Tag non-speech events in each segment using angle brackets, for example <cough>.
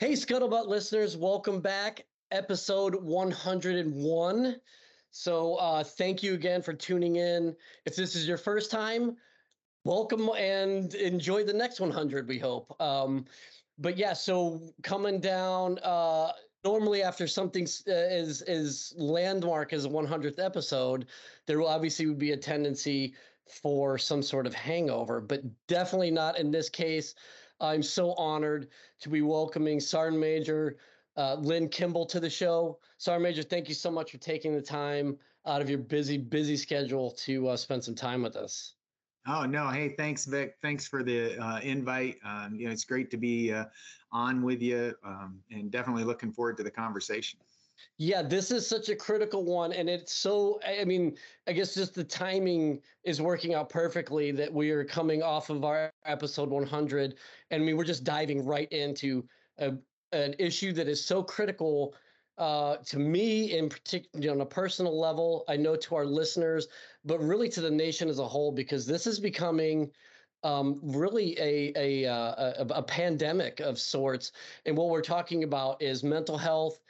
Hey, Scuttlebutt listeners, welcome back. Episode 101. So, uh, thank you again for tuning in. If this is your first time, welcome and enjoy the next 100, we hope. Um, but yeah, so coming down, uh, normally after something uh, is is landmark as a 100th episode there will obviously would be a tendency for some sort of hangover but definitely not in this case i'm so honored to be welcoming sergeant major uh, lynn kimble to the show sergeant major thank you so much for taking the time out of your busy busy schedule to uh, spend some time with us Oh no! Hey, thanks, Vic. Thanks for the uh, invite. Um, you know, it's great to be uh, on with you, um, and definitely looking forward to the conversation. Yeah, this is such a critical one, and it's so. I mean, I guess just the timing is working out perfectly that we are coming off of our episode 100, and we're just diving right into a, an issue that is so critical uh, to me in particular, on a personal level, I know to our listeners, but really to the nation as a whole, because this is becoming um, really a a, uh, a, a pandemic of sorts. And what we're talking about is mental health,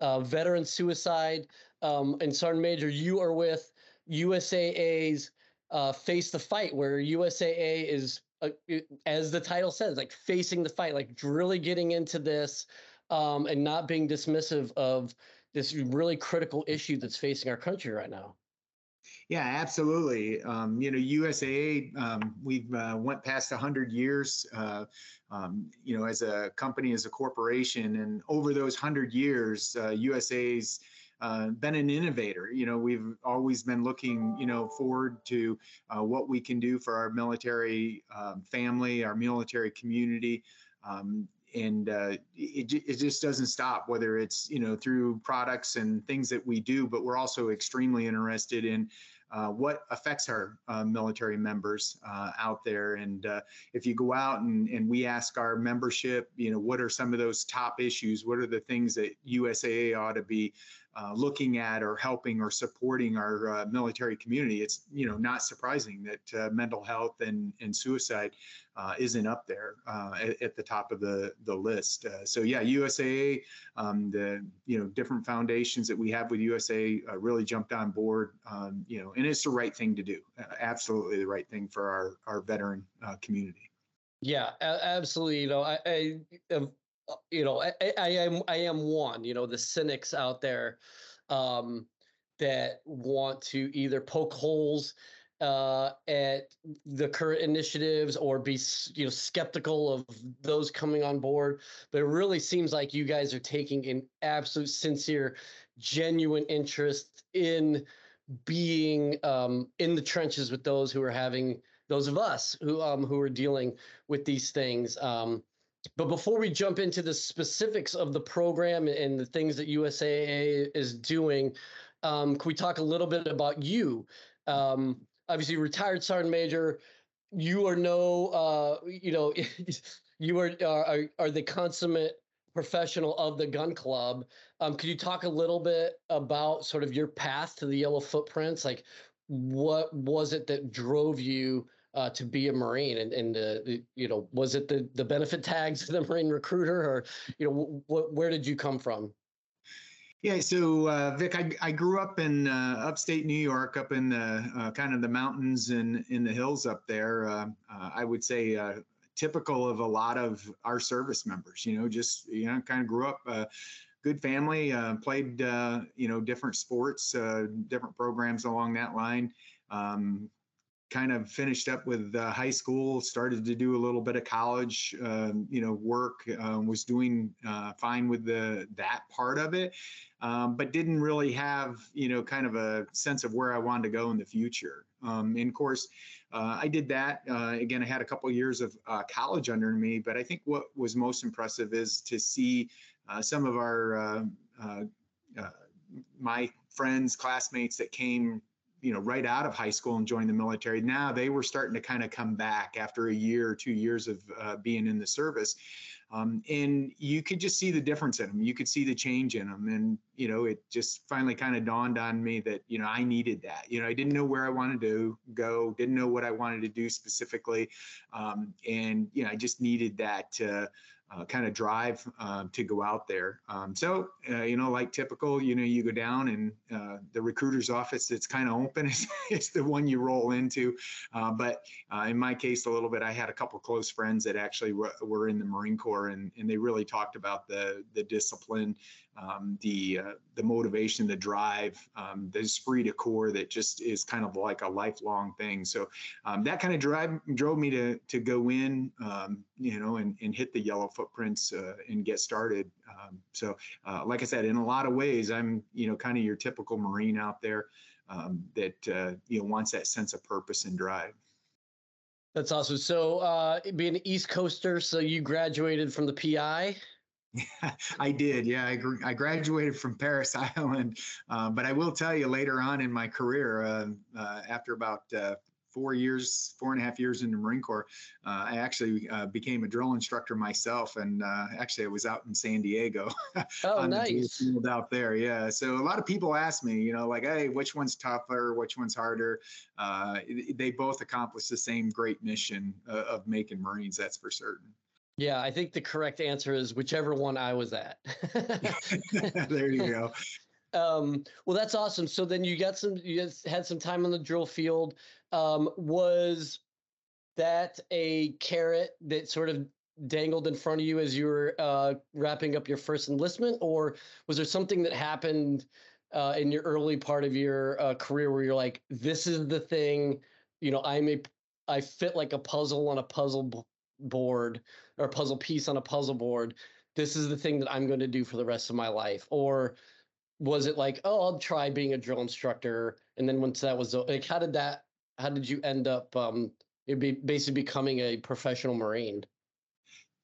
uh, veteran suicide. Um, and Sergeant Major, you are with USAA's uh, Face the Fight, where USAA is, uh, as the title says, like facing the fight, like really getting into this um, and not being dismissive of this really critical issue that's facing our country right now. Yeah, absolutely. Um, you know, USAA, um, we've uh, went past 100 years, uh, um, you know, as a company, as a corporation. And over those 100 years, uh, USA's uh, been an innovator. You know, we've always been looking, you know, forward to uh, what we can do for our military um, family, our military community. Um, and uh, it, it just doesn't stop whether it's you know through products and things that we do but we're also extremely interested in uh, what affects our uh, military members uh, out there. And uh, if you go out and, and we ask our membership, you know, what are some of those top issues? What are the things that USAA ought to be uh, looking at or helping or supporting our uh, military community? It's, you know, not surprising that mental health and, and suicide isn't up there at, at, the top of the, the list. so yeah, USAA, um, the, you know, different foundations that we have with USA really jumped on board, um, you know, and it's the right thing to do. Absolutely the right thing for our our veteran uh, community. Yeah, absolutely. You know, I, I you know, I, I, am I am one. You know, the cynics out there um, that want to either poke holes uh, at the current initiatives or be you know skeptical of those coming on board. But it really seems like you guys are taking an absolute sincere, genuine interest in being um, in the trenches with those who are having those of us who um, who are dealing with these things. Um, but before we jump into the specifics of the program and the things that USAA is doing, um, can we talk a little bit about you? Um, obviously, retired sergeant major. You are no, uh, you know, <laughs> you are, are are the consummate professional of the gun club. Um, could you talk a little bit about sort of your path to the yellow footprints? Like, what was it that drove you uh, to be a Marine? And, and uh, you know, was it the, the benefit tags of the Marine recruiter or, you know, wh- where did you come from? Yeah, so uh, Vic, I, I grew up in uh, upstate New York, up in the uh, kind of the mountains and in the hills up there. Uh, uh, I would say uh, typical of a lot of our service members. You know, just you know, kind of grew up. Good family, played you know different sports, different programs along that line. Um, kind of finished up with uh, high school, started to do a little bit of college, um, you know, work. Um, was doing uh, fine with the that part of it, um, but didn't really have you know kind of a sense of where I wanted to go in the future. Um, and of course, uh, I did that. Uh, again, I had a couple years of uh, college under me, but I think what was most impressive is to see uh, some of our my friends, classmates that came you know right out of high school and joined the military now they were starting to kind of come back after a year or two years of uh, being in the service Um, and you could just see the difference in them. You could see the change in them. And, you know, it just finally kind of dawned on me that, you know, I needed that. You know, I didn't know where I wanted to go, didn't know what I wanted to do specifically. Um, and, you know, I just needed that. Uh, uh, kind of drive uh, to go out there. Um, so, uh, you know, like typical, you know, you go down and uh, the recruiter's office that's kind of open <laughs> is, is, the one you roll into. Uh, but uh, in my case, a little bit, I had a couple close friends that actually were, were in the Marine Corps and, and they really talked about the, the discipline um, the uh, the motivation, the drive, um, the esprit de corps that just is kind of like a lifelong thing. So um, that kind of drive drove me to to go in, um, you know, and, and hit the yellow footprints uh, and get started. Um, so uh, like I said, in a lot of ways, I'm you know kind of your typical Marine out there um, that uh, you know wants that sense of purpose and drive. That's awesome. So, uh, being an East Coaster, so you graduated from the PI. I did. Yeah, I, gr- I graduated from Parris <laughs> Island, uh, but I will tell you later on in my career, uh, uh, after about uh, four years, four and a half years in the Marine Corps, uh, I actually uh, became a drill instructor myself, and actually I was out in San Diego. <laughs> oh, nice. The field out there, yeah. So a lot of people ask me, you know, like, hey, which one's tougher? Which one's harder? they both accomplish the same great mission of making Marines. That's for certain. Yeah, I think the correct answer is whichever one I was at. <laughs> there you go. <laughs> Um, well, that's awesome. So then you got some, you had some time on the drill field. Um, was that a carrot that sort of dangled in front of you as you were uh, wrapping up your first enlistment, or was there something that happened uh, in your early part of your uh, career where you're like, "This is the thing," you know, I'm a, I fit like a puzzle on a puzzle board or puzzle piece on a puzzle board this is the thing that i'm going to do for the rest of my life. Or was it like oh i'll try being a drill instructor and then once that was like how did that how did you end up um it be basically becoming a professional marine?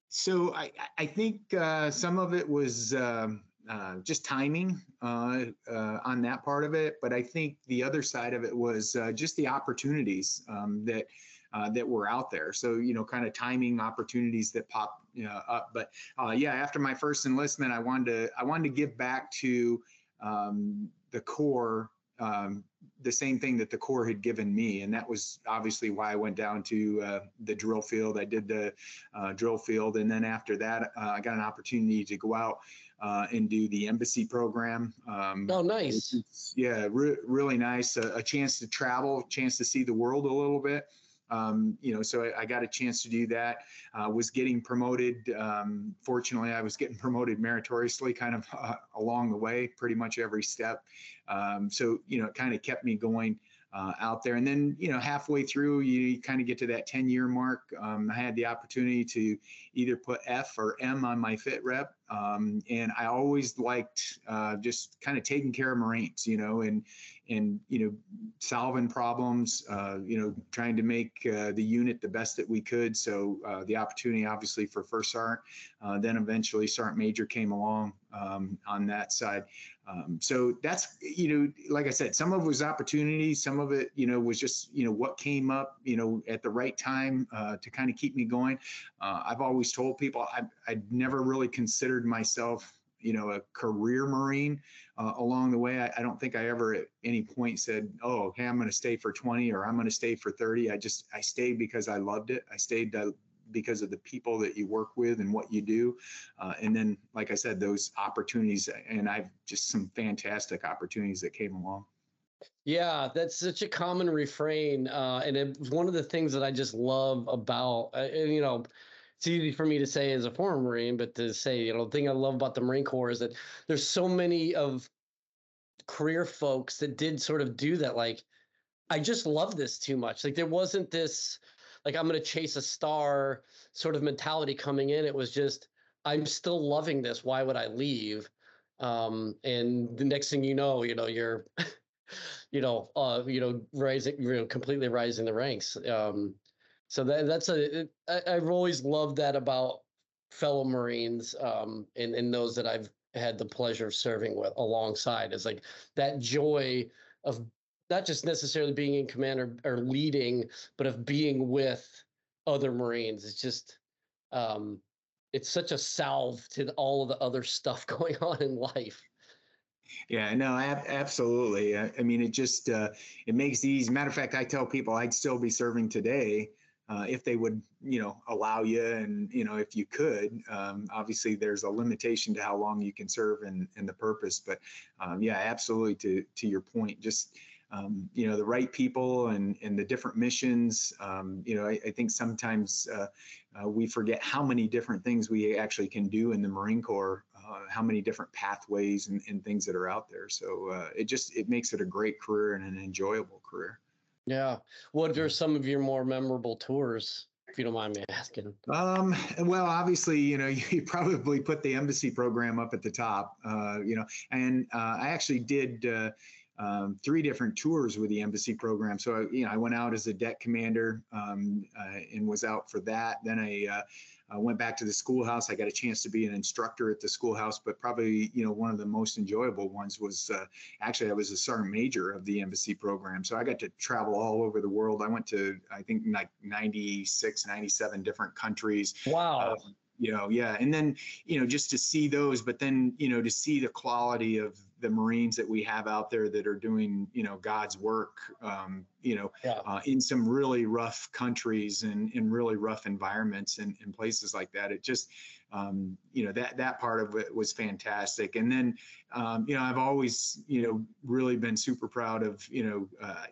So i i think uh some of it was um uh, just timing uh, uh, on that part of it, but I think the other side of it was uh, just the opportunities um, that uh, that were out there. So, you know, kind of timing opportunities that pop you know, up. But uh, yeah, after my first enlistment, I wanted to I wanted to give back to um, the Corps um, the same thing that the Corps had given me, and that was obviously why I went down to uh, the drill field. I did the uh, drill field, and then after that, uh, I got an opportunity to go out uh, and do the embassy program. Um, oh, nice! Yeah, re- really nice. A, a, chance to travel, chance to see the world a little bit. Um, you know, so I, I, got a chance to do that. Uh, was getting promoted. Um, fortunately, I was getting <laughs> promoted meritoriously, kind of uh, along the way, pretty much every step. Um, so you know, it kind of kept me going uh, out there. And then, you know, halfway through, you kind of get to that 10 year mark. Um, I had the opportunity to either put F or M on my fit rep. Um, and I always liked uh, just kind of taking care of Marines, you know, and, and, you know, solving problems, uh, you know, trying to make uh, the unit the best that we could. So uh, the opportunity, obviously, for First Sergeant, uh, then eventually Sergeant Major came along um, on that side. Um, so that's, you know, like I said, some of it was opportunity, some of it, you know, was just, you know, what came up, you know, at the right time uh, to kind of keep me going. I've always told people I, I'd never really considered myself, you know, a career Marine uh, along the way. I, I, don't think I ever at any point said, oh, hey, I'm going to stay for 20 or I'm going to stay for 30. I just, I stayed because I loved it. I stayed because of the people that you work with and what you do. Uh, and then, like I said, those opportunities, and I've just some fantastic opportunities that came along. Yeah, that's such a common refrain, uh, and it's one of the things that I just love about, uh, you know, it's easy for me to say as a former Marine, but to say, you know, the thing I love about the Marine Corps is that there's so many of career folks that did sort of do that. Like, I just love this too much. Like, there wasn't this like I'm going to chase a star sort of mentality coming in. It was just I'm still loving this. Why would I leave? Um, and the next thing you know, you know you're, <laughs> you know, uh, you know, rising, you know, completely rising the ranks. Um, so that that's a it, I, I've always loved that about fellow Marines um, and and those that I've had the pleasure of serving with alongside is like that joy of not just necessarily being in command or, or leading, but of being with other Marines. It's just, um, it's such a salve to all of the other stuff <laughs> going on in life. Yeah, no, ab- absolutely. I, I, mean, it just uh, it makes these. Matter of fact, I tell people I'd still be serving today uh, if they would, you know, allow you, and you know, if you could. Um, obviously, there's a limitation to how long you can serve and and the purpose, but um, yeah, absolutely. To to your point, just um, you know the right people and and the different missions um, you know I, I think sometimes uh, uh, we forget how many different things we actually can do in the marine corps uh, how many different pathways and, and, things that are out there so uh, it just it makes it a great career and an enjoyable career yeah what are some of your more memorable tours if you don't mind me asking um, well obviously you know <laughs> you probably put the embassy program up at the top uh, you know and uh, i actually did um, three different tours with the embassy program. So, you know, I went out as a det commander um, uh, and was out for that. Then I uh, went back to the schoolhouse. I got a chance to be an instructor at the schoolhouse, but probably, you know, one of the most enjoyable ones was uh, actually I was a sergeant major of the embassy program. So I got to travel all over the world. I went to, I think, like 96, 97 different countries. Wow. Um, you know, yeah. And then, you know, just to see those, but then, you know, to see the quality of the Marines that we have out there that are doing, you know, God's work, um, you know, yeah. uh, in some really rough countries and in really rough environments and, in places like that. It just, um, you know, that that part of it was fantastic. And then, um, you know, I've always, you know, really been super proud of, you know, uh,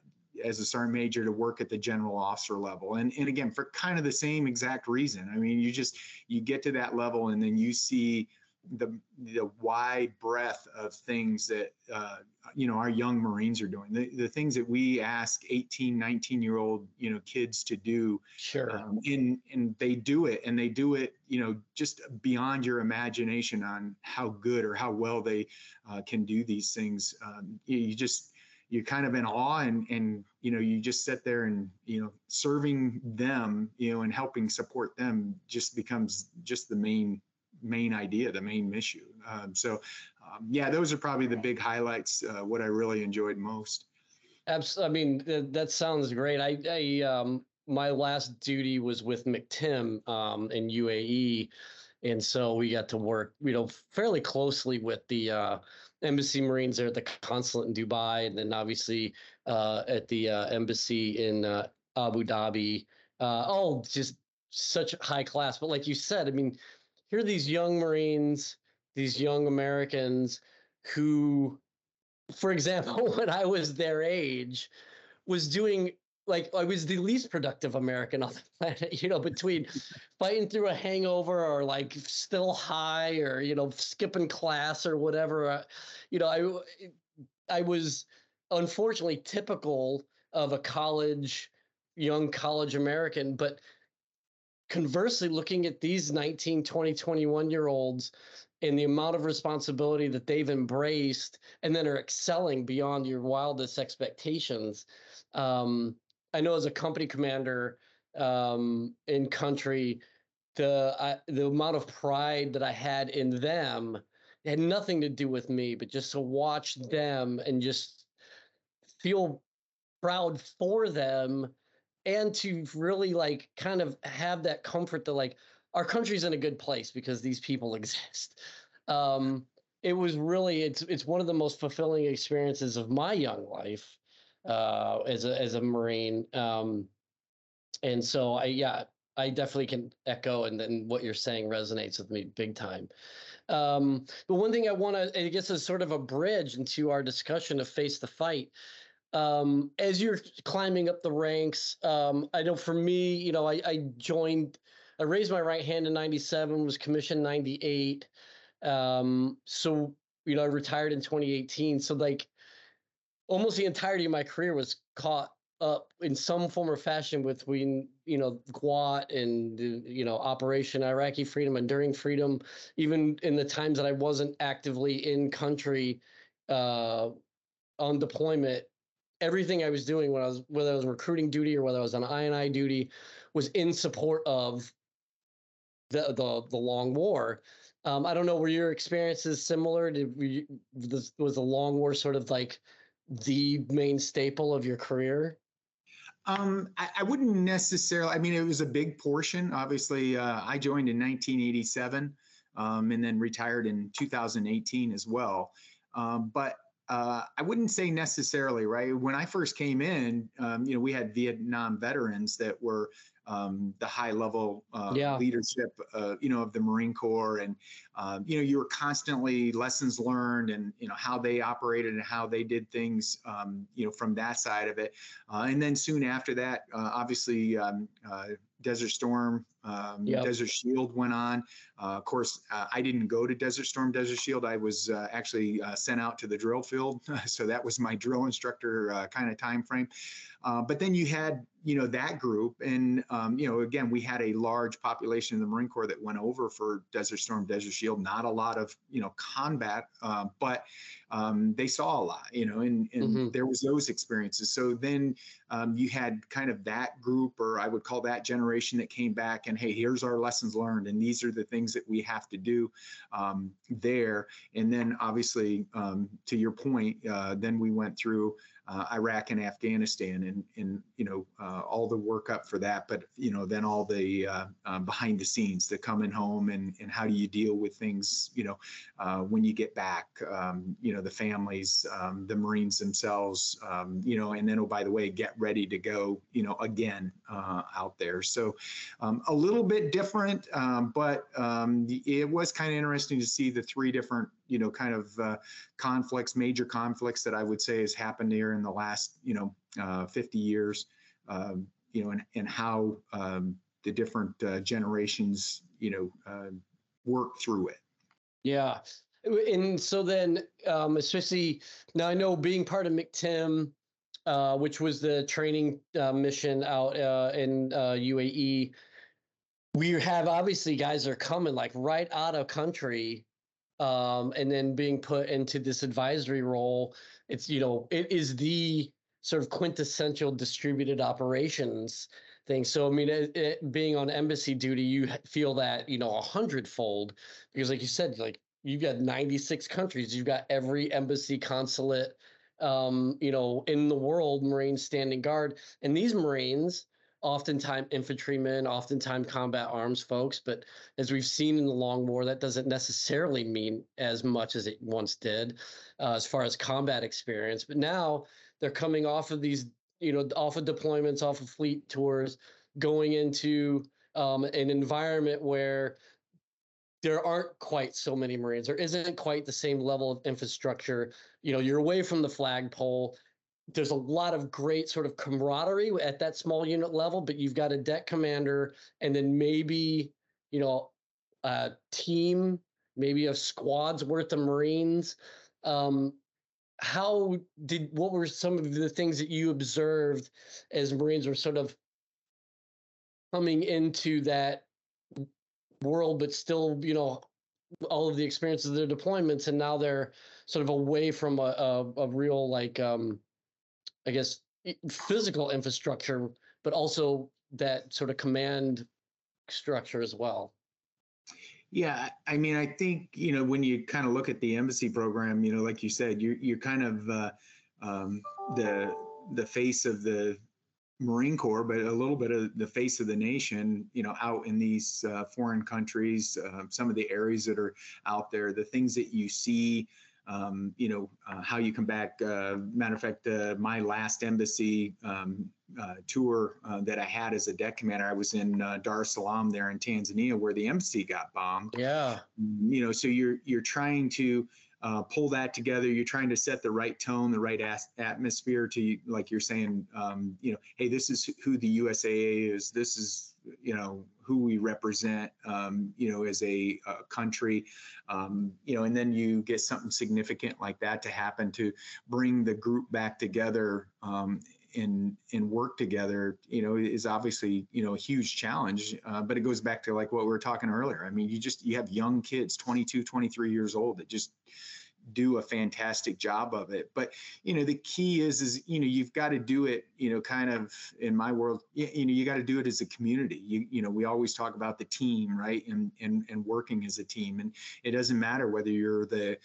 as a sergeant major to work at the general officer level and and again for kind of the same exact reason i mean you just you get to that level and then you see the the wide breadth of things that uh, you know our young marines are doing. The, the things that we ask 18 19 year old you know kids to do sure. um, and and they do it and they do it you know just beyond your imagination on how good or how well they uh, can do these things. Um, you, you just you're kind of in awe and and you know you just sit there and you know serving them you know and helping support them just becomes just the main main idea, the main issue. Um, so, um, yeah, those are probably the big highlights. Uh, what I really enjoyed most. Absolutely. I mean, that sounds great. I, I um, my last duty was with MCTIM um, in UAE, and so we got to work, you know, fairly closely with the uh, embassy Marines there at the consulate in Dubai, and then obviously uh, at the uh, embassy in uh, Abu Dhabi. Uh, all just such high class. But like you said, I mean, here are these young Marines, these young Americans who, for example, <laughs> when I was their age, was doing like I was the least productive American <laughs> on the planet, you know, between <laughs> fighting through a hangover or like still high or, you know, skipping class or whatever. Uh, you know, I, I was unfortunately typical of a college, young college American, but conversely looking at these 19 20 21 year olds and the amount of responsibility that they've embraced and then are excelling beyond your wildest expectations um, i know as a company commander um, in country the I, the amount of pride that i had in them had nothing to do with me but just to watch them and just feel proud for them and to really like kind of have that comfort that like our country's in a good place because these people <laughs> exist. Um, it was really it's it's one of the most fulfilling experiences of my young life uh, as a as a Marine. Um, and so I yeah I definitely can echo and then what you're saying resonates with me big time. Um, but one thing I want to I guess is sort of a bridge into our discussion of face the fight um, as you're climbing up the ranks, um, I know for me, you know, I, I, joined, I raised my right hand in 97, was commissioned 98. Um, so, you know, I retired in 2018. So like almost the entirety of my career was caught up in some form or fashion between, you know, GWOT and, you know, Operation Iraqi Freedom, Enduring Freedom, even in the times that I wasn't actively in country, uh, on deployment everything I was doing when I was whether I was recruiting duty or whether I was on INI duty was in support of the the the long war. Um, I don't know were your experiences similar? Did we, was the long war sort of like the main staple of your career? Um, I, I, wouldn't necessarily. I mean, it was a big portion. Obviously, uh, I joined in 1987, um, and then retired in 2018 as well. Um, but uh, I wouldn't say necessarily, right? When I first came in, um, you know, we had Vietnam veterans that were um, the high level uh, yeah. leadership, uh, you know, of the Marine Corps, and um, you know, you were constantly lessons learned, and you know how they operated and how they did things, um, you know, from that side of it. Uh, and then soon after that, uh, obviously, um, uh, Desert Storm, um, yep. Desert Shield went on. Uh, of course, uh, I didn't go to Desert Storm, Desert Shield. I was uh, actually uh, sent out to the drill field, <laughs> so that was my drill instructor uh, kind of time frame. Uh, but then you had, you know, that group, and um, you know, again, we had a large population in the Marine Corps that went over for Desert Storm, Desert Shield. Not a lot of, you know, combat, but um, they saw a lot, you know, and, and mm-hmm. there was those experiences. So then um, you had kind of that group, or I would call that generation that came back and, hey, here's our lessons learned, and these are the things that we have to do um, there. And then obviously, um, to your point, uh, then we went through uh, Iraq and Afghanistan, and and you know uh, all the work up for that. But you know then all the uh, um, behind the scenes, the coming home, and and how do you deal with things, you know, uh, when you get back, um, you know, the families, um, the Marines themselves, um, you know, and then oh by the way, get ready to go, you know, again uh, out there. So um, a little bit different, um, but it was kind of interesting to see the three different you know, kind of uh, conflicts, major conflicts that I would say has happened here in the last, you know, uh, 50 years, um, you know, and, and how um, the different uh, generations, you know, uh, work through it. Yeah. And so then, um, especially now, I know being part of MCTIM, uh, which was the training uh, mission out in UAE, we have obviously guys are coming like right out of country um, and then being put into this advisory role, it's you know it is the sort of quintessential distributed operations thing. So I mean, it, it, being on embassy duty, you feel that you know a hundredfold because, like you said, like you've got 96 countries, you've got every embassy, consulate, um, you know, in the world, Marines standing guard, and these Marines oftentimes infantrymen, oftentimes combat arms folks. But as we've seen in the long war, that doesn't necessarily mean as much as it once did uh, as far as combat experience. But now they're coming off of these, you know, off of deployments, off of fleet tours, going into um, an environment where there aren't quite so many Marines. There isn't quite the same level of infrastructure. You know, you're away from the flagpole there's a lot of great sort of camaraderie at that small unit level, but you've got a det commander and then maybe, you know, a team, maybe a squad's worth of Marines. Um, how did what were some of the things that you observed as Marines were sort of coming into that world, but still, you know, all of the experiences of their deployments, and now they're sort of away from a, a, a real like um, I guess, physical infrastructure, but also that sort of command structure as well. Yeah, I mean, I think you know when you kind of look at the embassy program, you know, like you said, you're you're kind of uh, um, the the face of the Marine Corps, but a little bit of the face of the nation, you know, out in these uh, foreign countries, uh, some of the areas that are out there, the things that you see, um, you know, uh, how you come back. Uh, matter of fact, uh, my last embassy um, uh, tour uh, that I had as a det commander, I was in uh, Dar es Salaam there in Tanzania, where the embassy got bombed. Yeah. You know, so you're you're trying to pull that together. You're trying to set the right tone, the right as- atmosphere to, like you're saying, um, you know, hey, this is who the USAA is. This is you know who we represent um, you know as a, a country um, you know and then you get something significant like that to happen to bring the group back together um, and and work together you know is obviously you know a huge challenge uh, but it goes back to like what we were talking earlier. I mean you just you have young kids 22 23 years old that just do a fantastic job of it. But you know the key is is you know you've got to do it you know kind of in my world you, you know you got to do it as a community. You you know we always talk about the team right and and and working as a team. And it doesn't matter whether you're the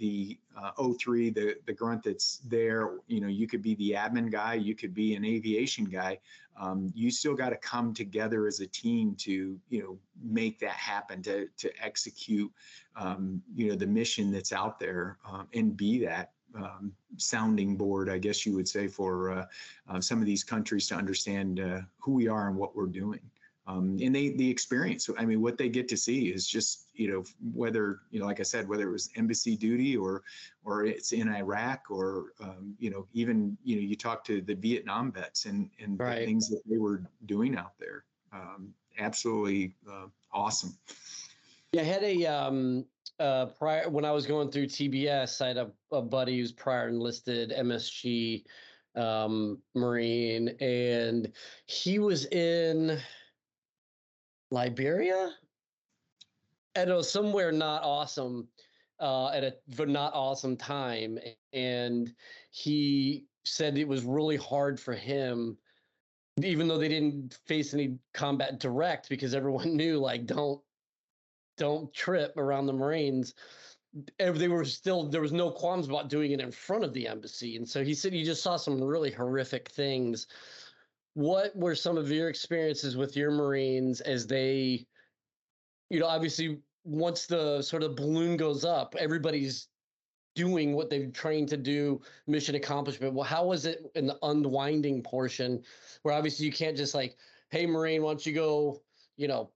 the uh, 03, the the grunt that's there. You know, you could be the admin guy, you could be an aviation guy. Um, you still got to come together as a team to you know make that happen to to execute um, you know the mission that's out there um, and be that um, sounding board, I guess you would say, for uh, uh, some of these countries to understand uh, who we are and what we're doing. Um, and they the experience. I mean, what they get to see is just you know whether you know, like I said, whether it was embassy duty or or it's in Iraq or um, you know even you know you talk to the Vietnam vets and and right. the things that they were doing out there. Um, absolutely uh, awesome. Yeah, I had a um, uh, prior when I was going through TBS, I had a, a buddy who's prior enlisted MSG um, Marine, and he was in Liberia. I know somewhere not awesome uh, at a not awesome time, and he said it was really hard for him even though they didn't face any combat direct because everyone <laughs> knew like don't don't trip around the Marines. They were still there was no qualms about doing it in front of the embassy, and so he said he just saw some really horrific things. What were some of your experiences with your Marines as they, you know, obviously once the sort of balloon goes up, everybody's doing what they've trained to do, mission accomplishment. Well, how was it in the unwinding portion, where obviously you can't just like, hey, Marine, why don't you go, you know,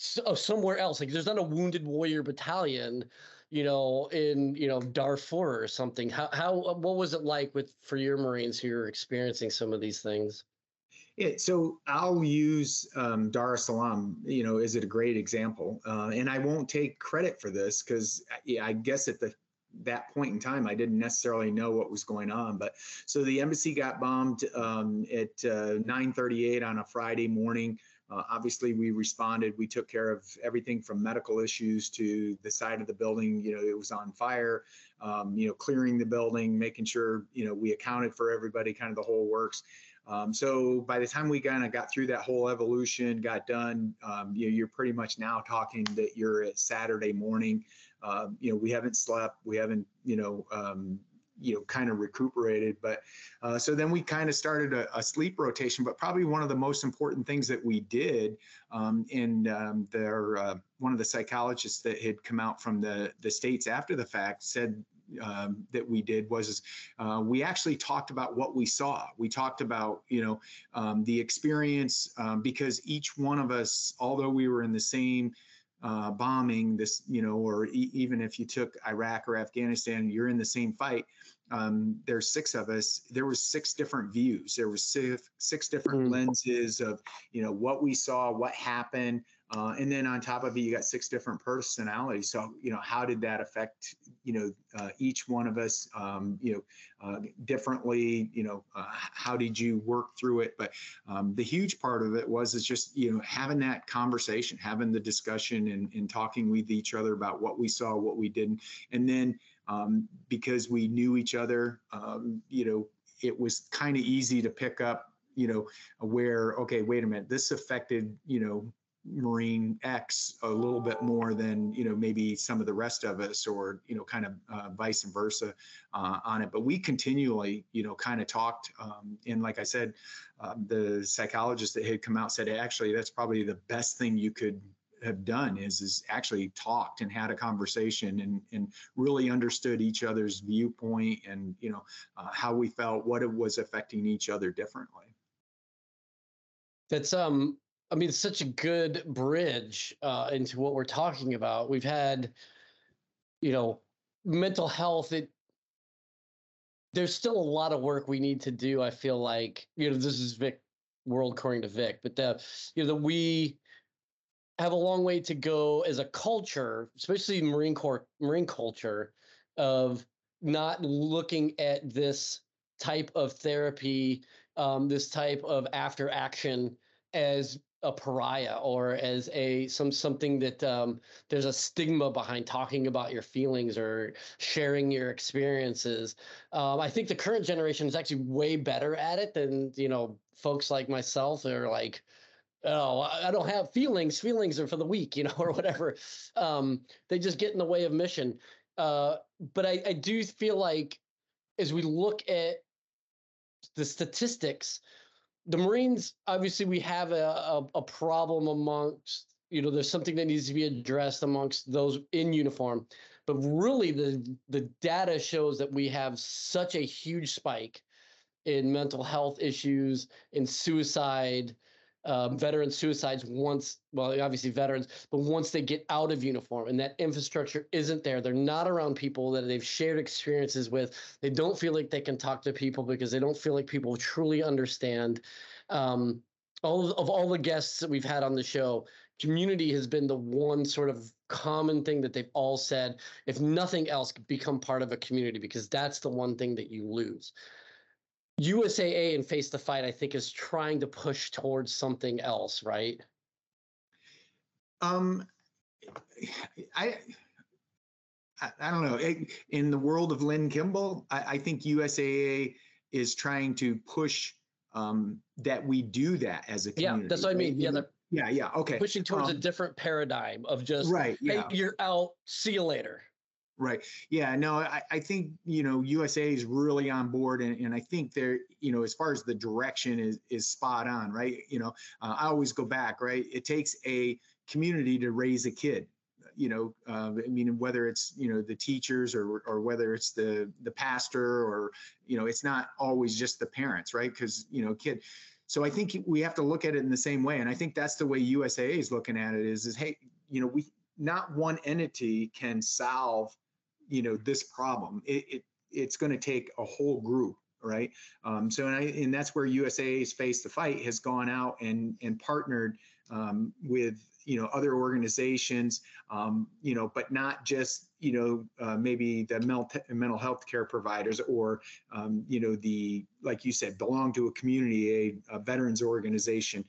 so, oh, somewhere else. Like there's not a wounded warrior battalion, you know, in you know Darfur or something. How how what was it like with for your Marines who are experiencing some of these things? Yeah, so I'll use um, Dar es Salaam, you know, is it a great example? Uh, and I won't take credit for this because I, I guess at the that point in time, I didn't necessarily know what was going on. But so the embassy got bombed um, at uh, 9:38 on a Friday morning. Uh, obviously, we responded. We took care of everything from medical issues to the side of the building. You know, it was on fire. Um, you know, clearing the building, making sure you know we accounted for everybody, kind of the whole works. Um, so by the time we kind of got through that whole evolution, got done, um, you know, you're pretty much now talking that you're at Saturday morning. Um, you know, we haven't slept, we haven't, you know, um, you know kind of recuperated but uh, so then we kind of started a, a, sleep rotation but probably one of the most important things that we did um, and um, there uh, one of the psychologists that had come out from the the states after the fact said um, that we did was uh, we actually talked about what we saw. We talked about you know um, the experience um, because each one of us, although we were in the same uh, bombing, this you know, or e- even if you took Iraq or Afghanistan, you're in the same fight. Um, there's six of us. There was six different views. There was six, six different mm. lenses of you know what we saw what happened uh, and then on top of it you got six different personalities. So you know how did that affect you know uh, each one of us um, you know uh, differently? You know uh, how did you work through it? But um, the huge part of it was is just you know having that conversation having the discussion and, and talking with each other about what we saw what we didn't. And then um, because we knew each other. Um, you know, it was kind of easy to pick up, you know, where, okay, wait a minute, this affected, you know, Marine X a little bit more than, you know, maybe some of the rest of us or, you know, kind of uh, vice versa uh, on it. But we continually, you know, kind of talked. Um, and like I said, uh, the psychologist that had come out said, actually, that's probably the best thing you could have done is is actually talked and had a conversation and and really understood each other's viewpoint and you know uh, how we felt what it was affecting each other differently that's um i mean it's such a good bridge uh, into what we're talking about. We've had you know mental health it there's still a lot of work we need to do i feel like you know this is vic world according to vic but the you know the we have a long way to go as a culture, especially Marine Corps Marine culture, of not looking at this type of therapy, um, this type of after action as a pariah or as a some something that um, there's a stigma behind talking about your feelings or sharing your experiences. Um, I think the current generation is actually way better at it than you know folks like myself. They're like, oh i don't have feelings feelings are for the weak you know <laughs> or whatever um, they just get in the way of mission Uh, but I, I do feel like as we look at the statistics, the Marines obviously we have a, a, a problem amongst you know there's something that needs to be addressed amongst those in uniform. But really the the data shows that we have such a huge spike in mental health issues in suicide um, veteran suicides once, well, obviously veterans, but once they get out of uniform and that infrastructure isn't there, they're not around people that they've shared experiences with. They don't feel like they can talk to people because they don't feel like people truly understand. Um, all of, of all the guests that we've had on the show, community has been the one sort of common thing that they've all said. If nothing else, become part of a community because that's the one thing that you lose. USAA and Face the Fight, I think, is trying to push towards something else, right? Um, I, I, don't know. In the world of Lynn Kimble, I, I think USAA is trying to push um, that we do that as a community. Yeah, that's what I mean. Yeah, yeah, yeah. Okay. Pushing towards um, a different paradigm of just right. Yeah. Hey, you're out. See you later. Right. Yeah. No, I, I think, you know, USA is really on board. And, and I think they're, you know, as far as the direction is, is spot on, right? You know, uh, I always go back, right? It takes a community to raise a kid. You know, uh, I mean, whether it's you know the teachers or or whether it's the the pastor or you know, it's not always just the parents, right? Because you know, kid. So I think we have to look at it in the same way, and I think that's the way USAA is looking at it. Is is hey, you know, we not one entity can solve you know this problem it, it it's going to take a whole group right? Um, so and, I, and that's where usa's face the fight has gone out and and partnered um, with you know other organizations um, you know but not just you know uh, maybe the mental, mental health care providers or um, you know the like you said belong to a community a, a veterans organization.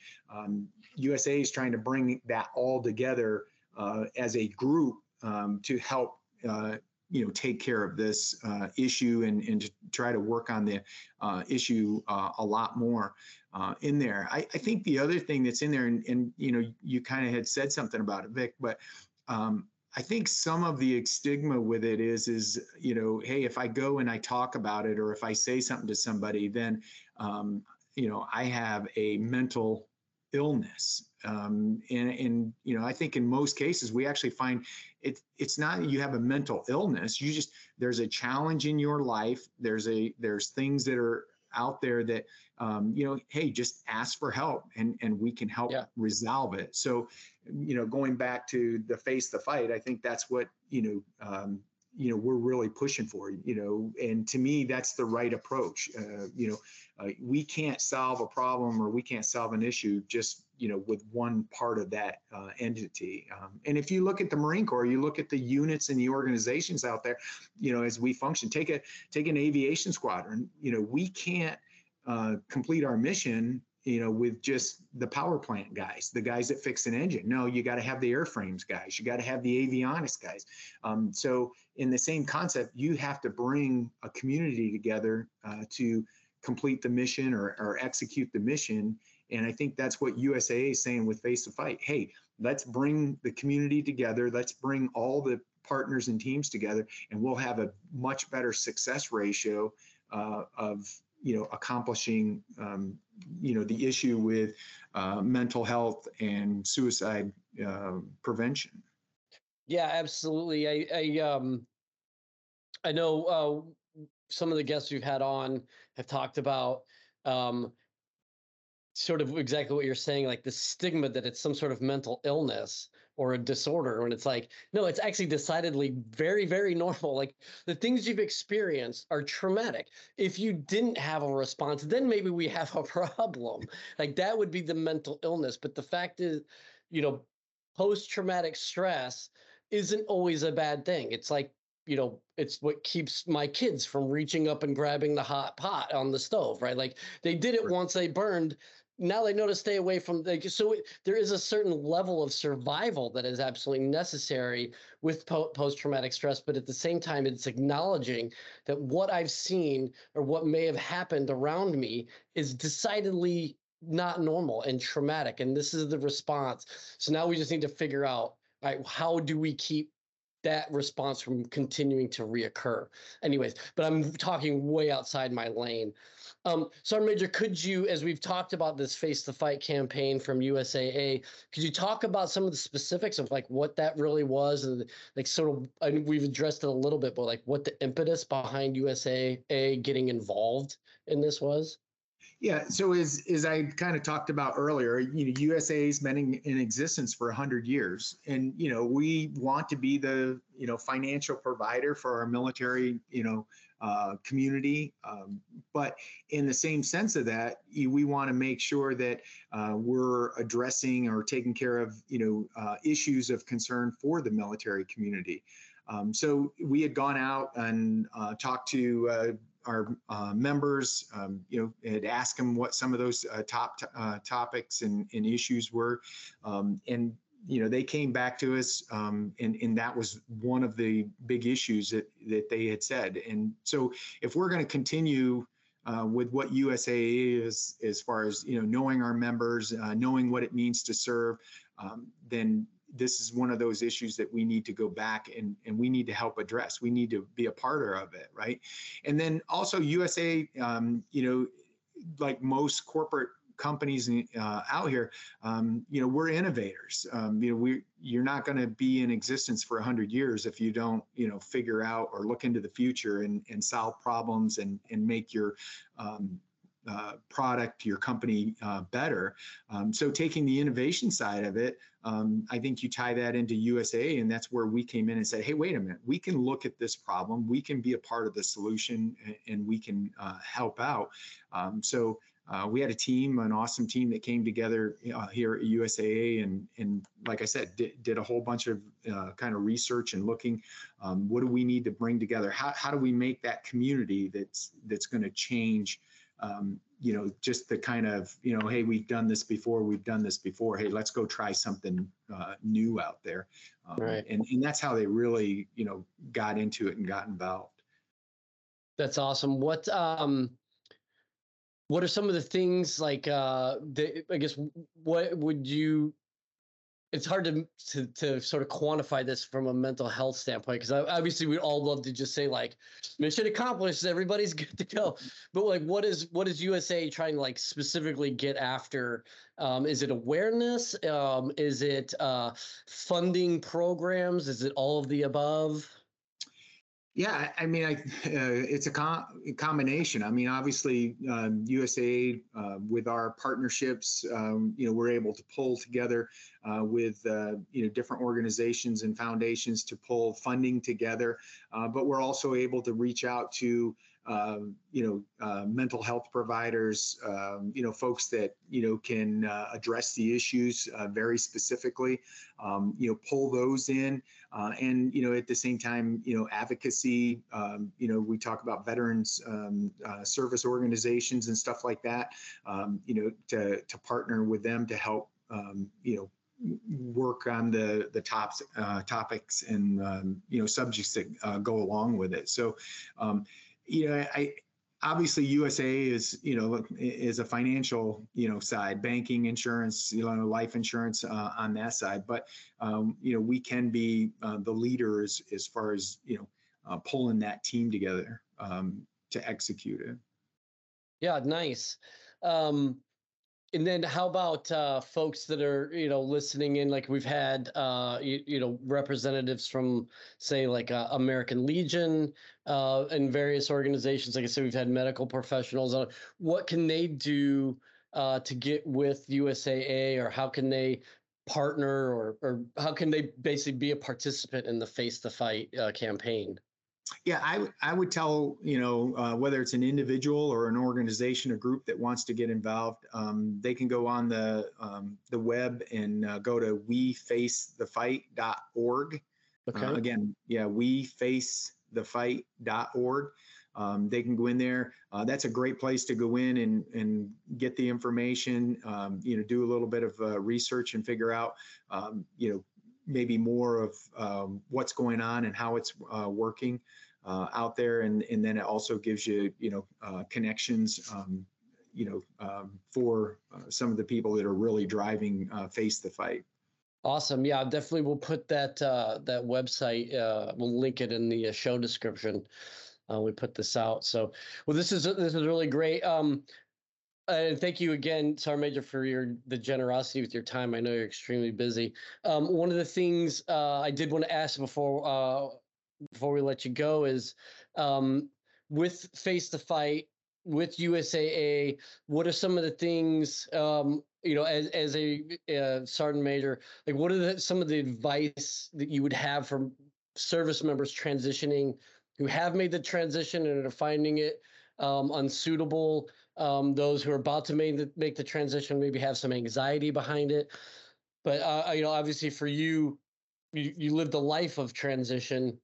Usa um, is trying to bring that all together uh, as a group um, to help uh, you know take care of this uh, issue and, and to try to work on the uh, issue uh, a lot more uh, in there. I, I, think the other thing that's in there, and, and you know, you kind of had said something about it, Vic, but um, I think some of the stigma with it is, is you know, hey, if I go and I talk about it, or if I say something to somebody, then um, you know, I have a mental illness. Um, and, and, you know, I think in most cases we actually find it, it's not you have a mental illness. You just there's a challenge in your life. There's a there's things that are out there that um, you know, hey, just ask for help and and we can help yeah. resolve it. So, you know, going back to the face the fight, I think that's what you know um, you know we're really pushing for you know and to me that's the right approach. Uh, you know uh, we can't solve a problem or we can't solve an issue just you know with one part of that uh, entity. Um, and if you look at the marine corps you look at the units and the organizations out there you know as we function take a take an aviation squadron. You know we can't uh, complete our mission you know, with just the power plant guys, the guys that fix an engine. No, you got to have the airframes guys. You got to have the avionics guys. Um, so, in the same concept, you have to bring a community together uh, to complete the mission or, or execute the mission. And I think that's what USAA is saying with Face the Fight. Hey, let's bring the community together. Let's bring all the partners and teams together, and we'll have a much better success ratio uh, of you know accomplishing um, you know the issue with uh, mental health and suicide uh, prevention. Yeah absolutely. I i um i know uh, some of the guests we've had on have talked about um sort of exactly what you're saying like the stigma that it's some sort of mental illness or a disorder when it's like no it's actually decidedly very very normal. Like the things you've experienced are traumatic. If you didn't have a response then maybe we have a <laughs> problem. Like that would be the mental illness but the fact is you know post traumatic stress isn't always a bad thing. It's like you know it's what keeps my kids from reaching up and grabbing the hot pot on the stove right? Like they did it once they burned now they know to stay away from the so it, there is a certain level of survival that is absolutely necessary with po- post-traumatic stress but at the same time it's acknowledging that what i've seen or what may have happened around me is decidedly not normal and traumatic and this is the response so now we just need to figure out right how do we keep that response from continuing to reoccur. Anyways, but I'm talking way outside my lane. Um, Sergeant Major, could you, as we've talked about this Face the Fight campaign from USAA, could you talk about some of the specifics of like what that really was and like sort of, mean, we've addressed it a little bit, but like what the impetus behind USAA getting involved in this was? Yeah, so as as I kind of talked about earlier, you know, USAA's been in, in existence for hundred years, and you know, we want to be the you know financial provider for our military, you know, uh, community. Um, but in the same sense of that, we want to make sure that uh, we're addressing or taking care of you know uh, issues of concern for the military community. Um, so we had gone out and uh, talked to uh, our uh, members, um, you know, had asked them what some of those uh, top uh, topics and, and, issues were, um, and you know they came back to us, um, and and that was one of the big issues that that they had said. And so if we're going to continue. Uh, with what USAA is, as far as you know, knowing our members, uh, knowing what it means to serve, um, then this is one of those issues that we need to go back and, and we need to help address. We need to be a part of it, right? And then also USAA, um, you know, like most corporate companies uh, out here, um, you know, we're innovators. Um, you know, we you're not going to be in existence for hundred years if you don't, you know, figure out or look into the future and and solve problems and and make your um, uh, product, your company uh, better. Um, so taking the innovation side of it, um, I think you tie that into USAA, and that's where we came in and said, hey, wait a minute, we can look at this problem, we can be a part of the solution, and, and we can uh, help out. Um, so uh, we had a team, an awesome team that came together uh, here at USAA, and and like I said, did, did a whole bunch of uh, kind of research and looking. Um, what do we need to bring together? How how do we make that community that's that's going to change? um, you know, just the kind of, you know, hey, we've done this before, we've done this before. Hey, let's go try something uh, new out there. Um, right. And, and that's how they really, you know, got into it and got involved. That's awesome. What, um, what are some of the things like, uh, the, I guess, what would you it's hard to, to to sort of quantify this from a mental health standpoint because obviously we all love to just say like mission accomplished everybody's <laughs> good to go. But like what is what is usaa trying to like specifically get after? Um, is it awareness? Um, is it uh, funding programs? Is it all of the above yeah, I mean, I, uh, it's a, com- combination. I mean, obviously, um, USAA uh, with our partnerships, um, you know, we're able to pull together uh, with uh, you know different organizations and foundations to pull funding together. Uh, but we're also able to reach out to um, you know, uh, mental health providers, um, you know, folks that, you know, can uh, address the issues uh, very specifically, um, you know, pull those in. Uh, and, you know, at the same time, you know, advocacy, um, you know, we talk about veterans um, uh, service organizations and stuff like that, um, you know, to, to partner with them to help, you know, work on the the tops uh, topics and um, you know subjects that uh, go along with it. So um, you know, I obviously USAA is you know is a financial you know side, banking, insurance, you know, life insurance uh, on that side. But um, you know, we can be uh, the leaders as far as you know uh, pulling that team together um, to execute it. Yeah, nice. Um, and then how about uh, folks that are you know listening in? Like we've had uh, you, you know representatives from say like uh, american legion uh, and various organizations. Like i said we've had medical professionals on what can they do uh, to get with usaa or how can they partner or, or how can they basically be a participant in the face the fight uh, campaign yeah, I, I would tell, you know, uh, whether it's an individual or an organization, a group that wants to get involved, um, they can go on the um, the web and uh, go to wefacethefight.org. Okay. Uh, again, yeah, wefacethefight.org. Um, they can go in there. Uh, that's a great place to go in and, and get the information, um, you know, do a little bit of uh, research and figure out, um, you know, maybe more of um, what's going on and how it's uh, working uh, out there, and and then it also gives you you know uh, connections. Um, you know, um, for uh, some of the people that are really driving face the fight. Awesome. Yeah, definitely. We'll put that uh, that website. Uh, we'll link it in the show description. Uh, we put this out. So, well, this is this is really great. Um, and thank you again, Sergeant Major, for your the generosity with your time. I know you're extremely busy. Um, one of the things uh, I did want to ask before uh, before we let you go is um, with Face the Fight with USAA. What are some of the things um, you know as as a uh, sergeant major? Like, what are the, some of the advice that you would have for service members transitioning who have made the transition and are finding it um, unsuitable? Um, those who are about to make the, make the transition maybe have some anxiety behind it. But uh, you know, obviously, for you, you, you lived a life of transition.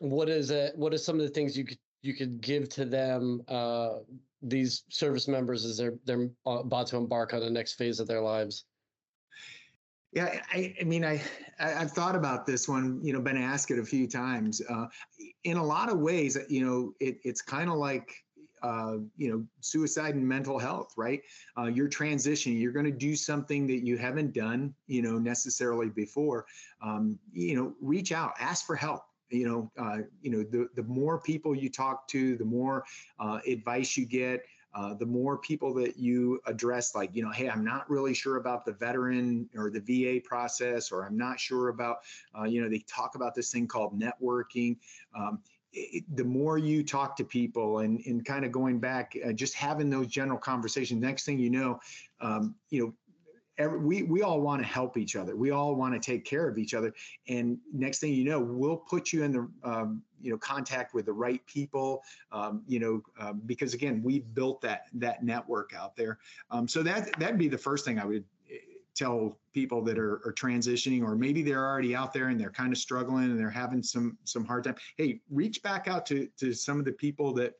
What is it? What are some of the things you could you could give to them uh, these service members as they're they're about to embark on the next phase of their lives? Yeah, I, I mean, I, I have thought about this one. You know, been asked it a few times. Uh, in a lot of ways, you know, it, it's kind of like uh, you know, suicide and mental health, right? Uh, you're transitioning. You're going to do something that you haven't done, you know, necessarily before. Um, you know, reach out, ask for help. You know, uh, you know, the the more people you talk to, the more uh, advice you get. Uh, the more people that you address, like, you know, hey, I'm not really sure about the veteran or the VA process, or I'm not sure about, uh, you know, they talk about this thing called networking. Um, it, the more you talk to people and, and kind of going back, uh, just having those general conversations, next thing you know, um, you know, every, we, we all want to help each other. We all want to take care of each other. And next thing you know, we'll put you in the, um, you know, contact with the right people, um, you know, um, because again, we've built that, that network out there. Um, so that, that'd be the first thing I would tell people that are, are, transitioning or maybe they're already out there and they're kind of struggling and they're having some some hard time. Hey reach back out to to some of the people that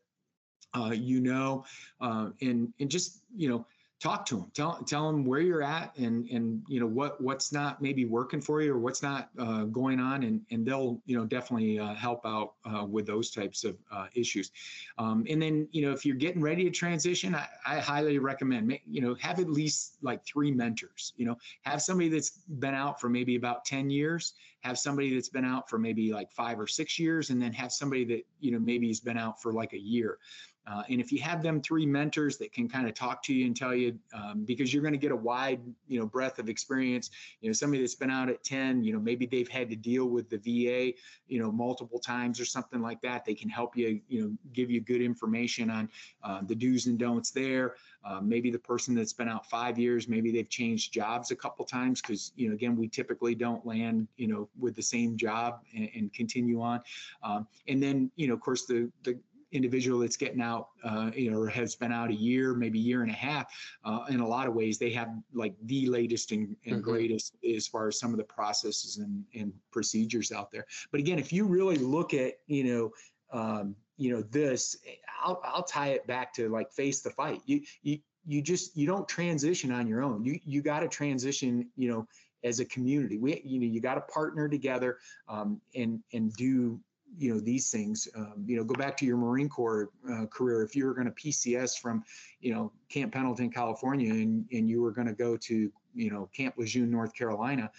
uh, you know uh, and and just you know talk to them. Tell tell them where you're at and and you know what what's not maybe working for you or what's not uh, going on. And and they'll you know definitely uh, help out uh, with those types of uh, issues. Um, and then you know if you're getting ready to transition I, I highly recommend you know have at least like three mentors you know. Have somebody that's been out for maybe about 10 years. Have somebody that's been out for maybe like five or six years. And then have somebody that you know maybe has been out for like a year uh, and if you have them three mentors that can kind of talk to you and tell you, um, because you're going to get a wide, you know, breadth of experience. You know, somebody that's been out at 10, you know, maybe they've had to deal with the VA, you know, multiple times or something like that. They can help you, you know, give you good information on uh, the do's and don'ts there. Uh, maybe the person that's been out five years, maybe they've changed jobs a couple times because, you know, again, we typically don't land, you know, with the same job and, and continue on. Um, and then, you know, of course, the the individual that's getting out, uh, you know, or has been out a year, maybe year and a half, uh, in a lot of ways, they have like the latest and, and mm-hmm. greatest as far as some of the processes and, and procedures out there. But again, if you really look at, you know, um, you know, this, I'll, I'll tie it back to like face the fight. You, you, you just, you don't transition on your own. You, you got to transition, you know, as a community. We, you know, you got to partner together um, and and do you know these things. Um, you know go back to your marine corps uh, career. If you were going to pcs from you know camp pendleton california and, and you were going to go to you know camp lejeune north carolina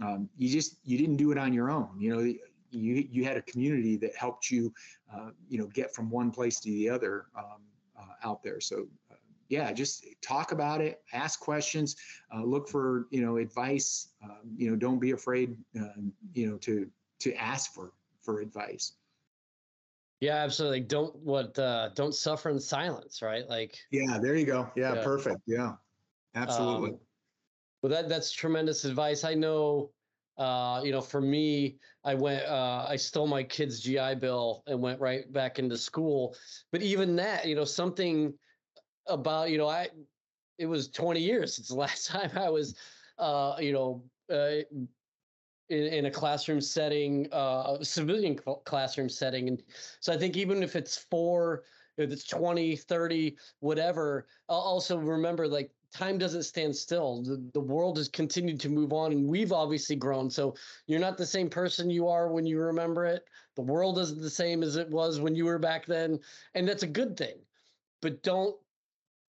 um, you just you didn't do it on your own. You know you you had a community that helped you uh, you know get from one place to the other um, uh, out there. So uh, yeah just talk about it ask questions uh, look for you know advice. Um, you know don't be afraid um, you know to to ask for for advice. Yeah, absolutely. Don't what uh don't suffer in silence, right? Like Yeah, there you go. Yeah, yeah. perfect. Yeah. Absolutely. Um, well that that's tremendous advice. I know uh, you know, for me, I went, uh, I stole my kid's GI Bill and went right back into school. But even that, you know, something about, you know, I, it was 20 years since the <laughs> last time I was, uh, you know, uh, in, in a classroom setting, uh, a civilian classroom setting. And so I think even if it's four, if it's 20, 30, whatever, I'll also remember like time doesn't stand still. The, the world has continued to move on and we've obviously grown. So you're not the same person you are when you remember it. The world isn't the same as it was when you were back then. And that's a good thing. But don't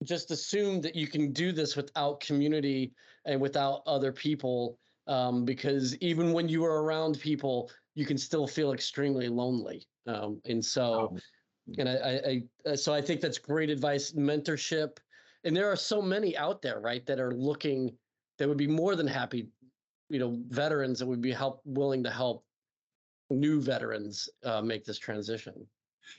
just assume that you can do this without community and without other people um, because even when you are around people, you can still feel extremely lonely. Um, and so, and I, I, I, uh, so I think that's great advice, mentorship. And there are so many out there, right, that are looking, that would be more than happy, you know, veterans that would be help willing to help new veterans uh, make this transition.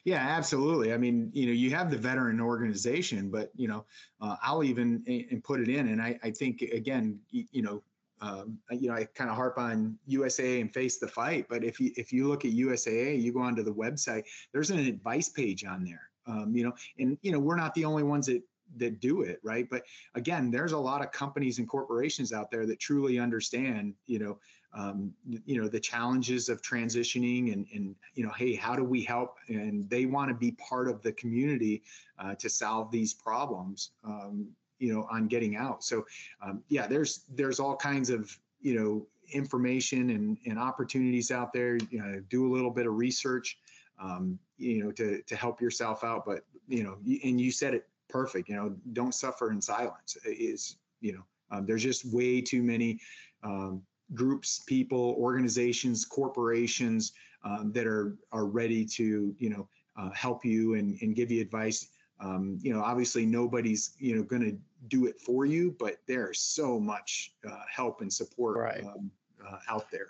Yeah, absolutely. I mean, you know, you have the veteran organization, but you know, uh, I'll even and put it in. And I, I think again, you, you know, um, you know, I kind of harp on USAA and face the fight. But if you if you look at USAA, you go onto the website. There's an advice page on there. Um, you know, and you know, we're not the only ones that that do it, right? But again, there's a lot of companies and corporations out there that truly understand, you know, um, you know the challenges of transitioning and, and you know hey how do we help and they want to be part of the community uh, to solve these problems um, you know on getting out. So um, yeah there's there's all kinds of you know information and, and opportunities out there. You know do a little bit of research um, you know to to help yourself out. But you know and you said it perfect you know don't suffer in silence. Is you know um, there's just way too many um, groups, people, organizations, corporations um, that are are ready to you know uh, help you and, and give you advice. Um, you know, obviously nobody's you know going to do it for you, but there's so much uh, help and support right. um, uh, out there.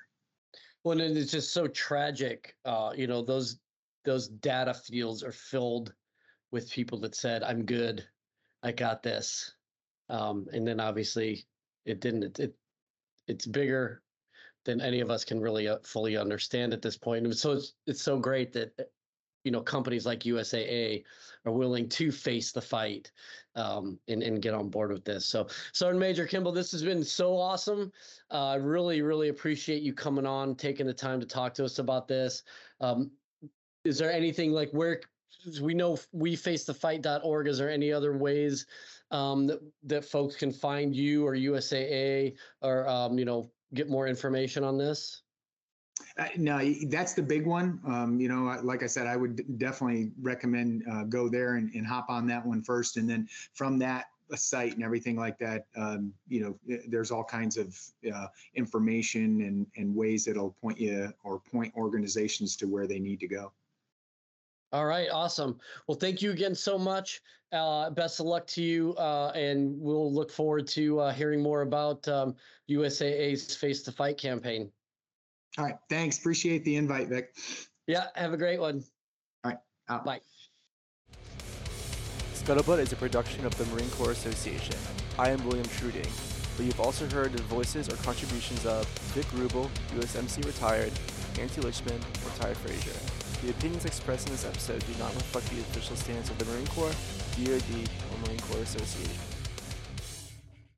Well, and it's just so tragic. Uh, you know, those those data fields are filled with people that said, "I'm good, I got this," um, and then obviously it didn't. It, it it's bigger than any of us can really uh, fully understand at this point. And so it's it's so great that you know companies like USAA are willing to face the fight um, and and get on board with this. So Sergeant Major Kimble, this has been so awesome. Uh, I really really appreciate you coming on, taking the time to talk to us about this. Um, is there anything like where we know wefacethefight.org is there any other ways um, that, that folks can find you or usaa or um, you know get more information on this uh, no, that's the big one. Um, you know, like I said, I would definitely recommend uh, go there and, and, hop on that one first, and then from that a site and everything like that, um, you know, there's all kinds of uh, information and, and ways that'll point you or point organizations to where they need to go. All right, awesome. Well, thank you again so much. Uh, best of luck to you, uh, and we'll look forward to uh, hearing more about um, USAA's Face the Fight campaign. All right, thanks. Appreciate the invite, Vic. Yeah, have a great one. All right, out. bye. Scuttlebutt is a production of the Marine Corps Association. I am William Truding, but you've also heard the voices or contributions of Vic Rubel, USMC retired, Nancy Lichman, retired Frazier. The opinions expressed in this episode do not reflect the official stance of the Marine Corps, DoD, or Marine Corps Association.